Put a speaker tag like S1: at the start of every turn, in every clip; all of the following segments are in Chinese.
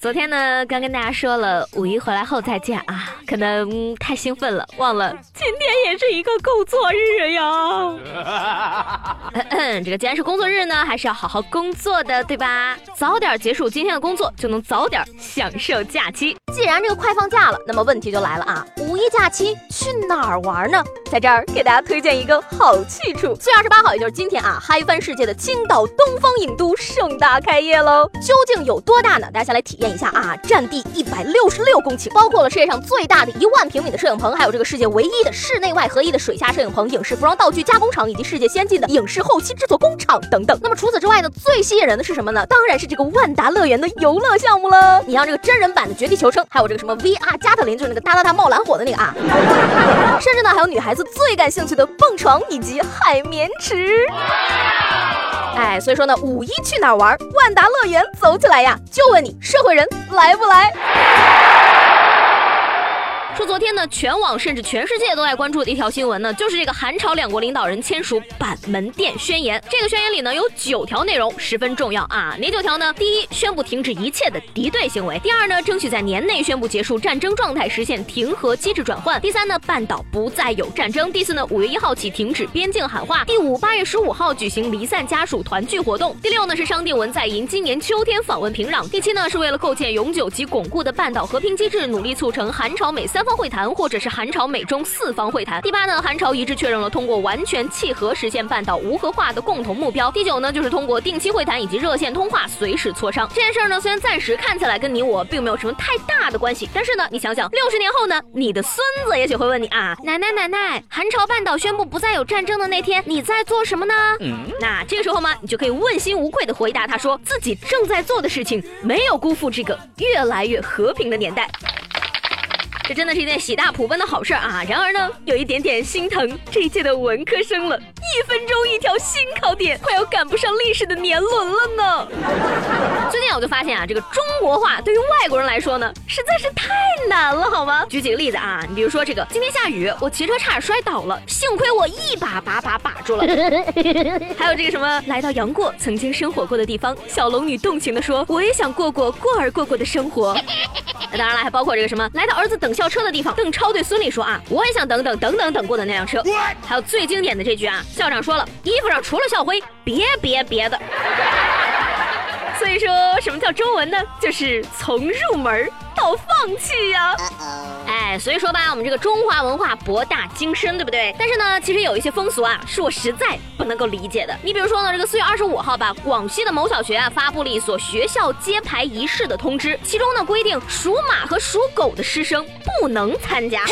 S1: 昨天呢，刚跟大家说了五一回来后再见啊，可能太兴奋了，忘了今天也是一个工作日呀。这个既然是工作日呢，还是要好好工作的，对吧？早点结束今天的工作，就能早点享受假期。既然这个快放假了，那么问题就来了啊，五一假期去哪儿玩呢？在这儿给大家推荐一个好去处，四月二十八号，也就是今天啊，嗨翻世界的青岛东方影都盛大开业喽！究竟有多大呢？大家先来体验一下啊！占地一百六十六公顷，包括了世界上最大的一万平米的摄影棚，还有这个世界唯一的室内外合一的水下摄影棚、影视服装道具加工厂，以及世界先进的影视后期制作工厂等等。那么除此之外呢，最吸引人的是什么呢？当然是这个万达乐园的游乐项目了。你像这个真人版的绝地求生，还有这个什么 VR 加特林，就是那个哒哒哒冒蓝火的那啊，甚至呢还有女孩子。最感兴趣的蹦床以及海绵池，哎，所以说呢，五一去哪儿玩？万达乐园走起来呀！就问你，社会人来不来？说昨天呢，全网甚至全世界都在关注的一条新闻呢，就是这个韩朝两国领导人签署板门店宣言。这个宣言里呢有九条内容十分重要啊，哪九条呢？第一，宣布停止一切的敌对行为；第二呢，争取在年内宣布结束战争状态，实现停和机制转换；第三呢，半岛不再有战争；第四呢，五月一号起停止边境喊话；第五，八月十五号举行离散家属团聚活动；第六呢是商定文在寅今年秋天访问平壤；第七呢是为了构建永久及巩固的半岛和平机制，努力促成韩朝美三方方。会谈，或者是韩朝美中四方会谈。第八呢，韩朝一致确认了通过完全契合实现半岛无核化的共同目标。第九呢，就是通过定期会谈以及热线通话，随时磋商。这件事儿呢，虽然暂时看起来跟你我并没有什么太大的关系，但是呢，你想想，六十年后呢，你的孙子也许会问你啊，奶奶奶奶，韩朝半岛宣布不再有战争的那天，你在做什么呢？那这个时候嘛，你就可以问心无愧的回答他说，自己正在做的事情没有辜负这个越来越和平的年代。这真的是一件喜大普奔的好事啊！然而呢，有一点点心疼这一届的文科生了。一分钟一条新考点，快要赶不上历史的年轮了呢。最近我就发现啊，这个中国话对于外国人来说呢，实在是太难了，好吗？举几个例子啊，你比如说这个，今天下雨，我骑车差点摔倒了，幸亏我一把把把把住了。还有这个什么，来到杨过曾经生活过的地方，小龙女动情的说，我也想过过过儿过过的生活。那当然了，还包括这个什么，来到儿子等校车的地方，邓超对孙俪说啊，我也想等等等等等过的那辆车。还有最经典的这句啊，校长说了，衣服上除了校徽，别别别的。所以说，什么叫中文呢？就是从入门。好放弃呀！哎，所以说吧，我们这个中华文化博大精深，对不对？但是呢，其实有一些风俗啊，是我实在不能够理解的。你比如说呢，这个四月二十五号吧，广西的某小学啊，发布了一所学校揭牌仪式的通知，其中呢规定属马和属狗的师生不能参加。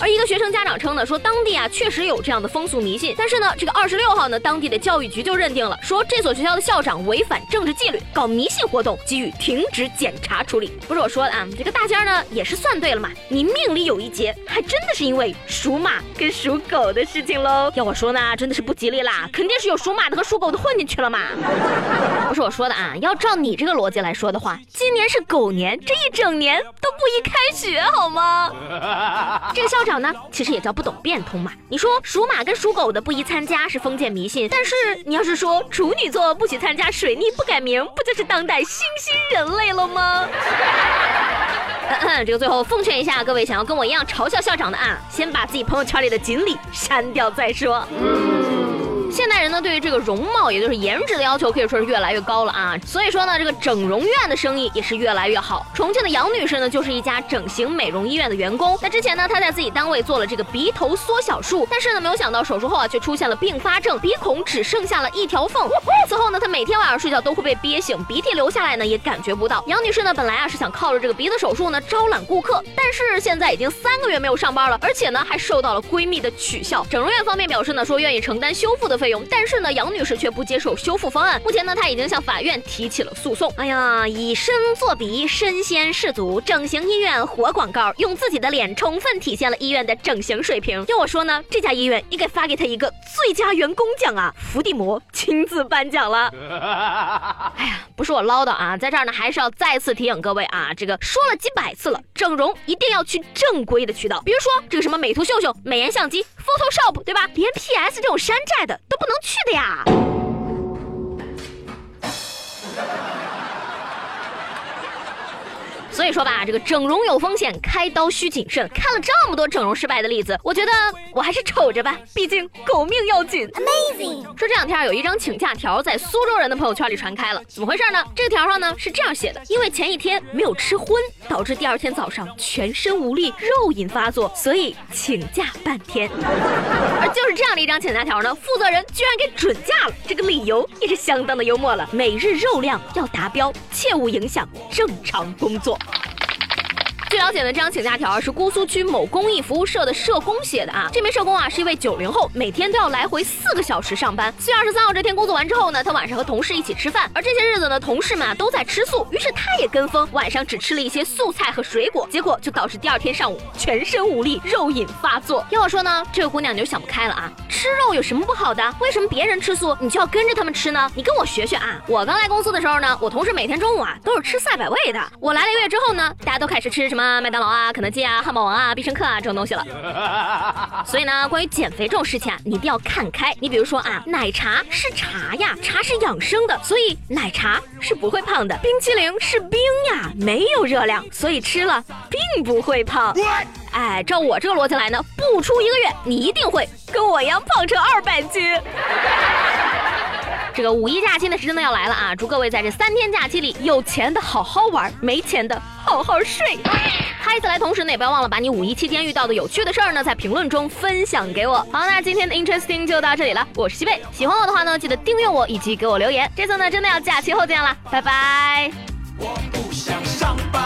S1: 而一个学生家长称呢，说当地啊确实有这样的风俗迷信，但是呢，这个二十六号呢，当地的教育局就认定了，说这所学校的校长违反政治纪律，搞迷信活动，给予停职检查处理。不是我说的啊。这个大仙呢也是算对了嘛，你命里有一劫，还真的是因为属马跟属狗的事情喽。要我说呢，真的是不吉利啦，肯定是有属马的和属狗的混进去了嘛。不是我说的啊，要照你这个逻辑来说的话，今年是狗年，这一整年都不宜开学好吗？这个校长呢，其实也叫不懂变通嘛。你说属马跟属狗的不宜参加是封建迷信，但是你要是说处女座不许参加水逆不改名，不就是当代新兴人类了吗？这个最后奉劝一下各位想要跟我一样嘲笑校长的啊，先把自己朋友圈里的锦鲤删掉再说。现代人呢，对于这个容貌，也就是颜值的要求，可以说是越来越高了啊。所以说呢，这个整容院的生意也是越来越好。重庆的杨女士呢，就是一家整形美容医院的员工。那之前呢，她在自己单位做了这个鼻头缩小术，但是呢，没有想到手术后啊，却出现了并发症，鼻孔只剩下了一条缝。此后呢，她每天晚上睡觉都会被憋醒，鼻涕流下来呢，也感觉不到。杨女士呢，本来啊是想靠着这个鼻子手术呢招揽顾客，但是现在已经三个月没有上班了，而且呢还受到了闺蜜的取笑。整容院方面表示呢，说愿意承担修复的。费用，但是呢，杨女士却不接受修复方案。目前呢，她已经向法院提起了诉讼。哎呀，以身作比，身先士卒，整形医院活广告，用自己的脸充分体现了医院的整形水平。要我说呢，这家医院应该发给他一个最佳员工奖啊！伏地魔亲自颁奖了。哎呀，不是我唠叨啊，在这儿呢，还是要再次提醒各位啊，这个说了几百次了，整容一定要去正规的渠道，比如说这个什么美图秀秀、美颜相机、Photoshop，对吧？连 PS 这种山寨的都不能去的呀。所以说吧，这个整容有风险，开刀需谨慎。看了这么多整容失败的例子，我觉得我还是瞅着吧，毕竟狗命要紧。Amazing。说这两天有一张请假条在苏州人的朋友圈里传开了，怎么回事呢？这个条上呢是这样写的：因为前一天没有吃荤，导致第二天早上全身无力，肉瘾发作，所以请假半天。而就是这样的一张请假条呢，负责人居然给准假了，这个理由也是相当的幽默了，每日肉量要达标，切勿影响正常工作。据了解呢，这张请假条是姑苏区某公益服务社的社工写的啊。这名社工啊是一位九零后，每天都要来回四个小时上班。四月二十三号这天工作完之后呢，他晚上和同事一起吃饭，而这些日子呢，同事们啊都在吃素，于是他也跟风，晚上只吃了一些素菜和水果，结果就导致第二天上午全身无力，肉瘾发作。要我说呢，这个姑娘你就想不开了啊，吃肉有什么不好的？为什么别人吃素你就要跟着他们吃呢？你跟我学学啊！我刚来公司的时候呢，我同事每天中午啊都是吃赛百味的。我来了一个月之后呢，大家都开始吃什么？麦当劳啊，肯德基啊，汉堡王啊，必胜客啊这种东西了。所以呢，关于减肥这种事情啊，你一定要看开。你比如说啊，奶茶是茶呀，茶是养生的，所以奶茶是不会胖的。冰淇淋是冰呀，没有热量，所以吃了并不会胖。哎，照我这个逻辑来呢，不出一个月，你一定会跟我一样胖成二百斤。这个五一假期呢是真的要来了啊！祝各位在这三天假期里，有钱的好好玩，没钱的好好睡。嗨起来同时呢也不要忘了把你五一期间遇到的有趣的事儿呢在评论中分享给我。好那今天的 interesting 就到这里了我是西贝。喜欢我的话呢记得订阅我以及给我留言。这次呢真的要假期后见了拜拜。我不想上班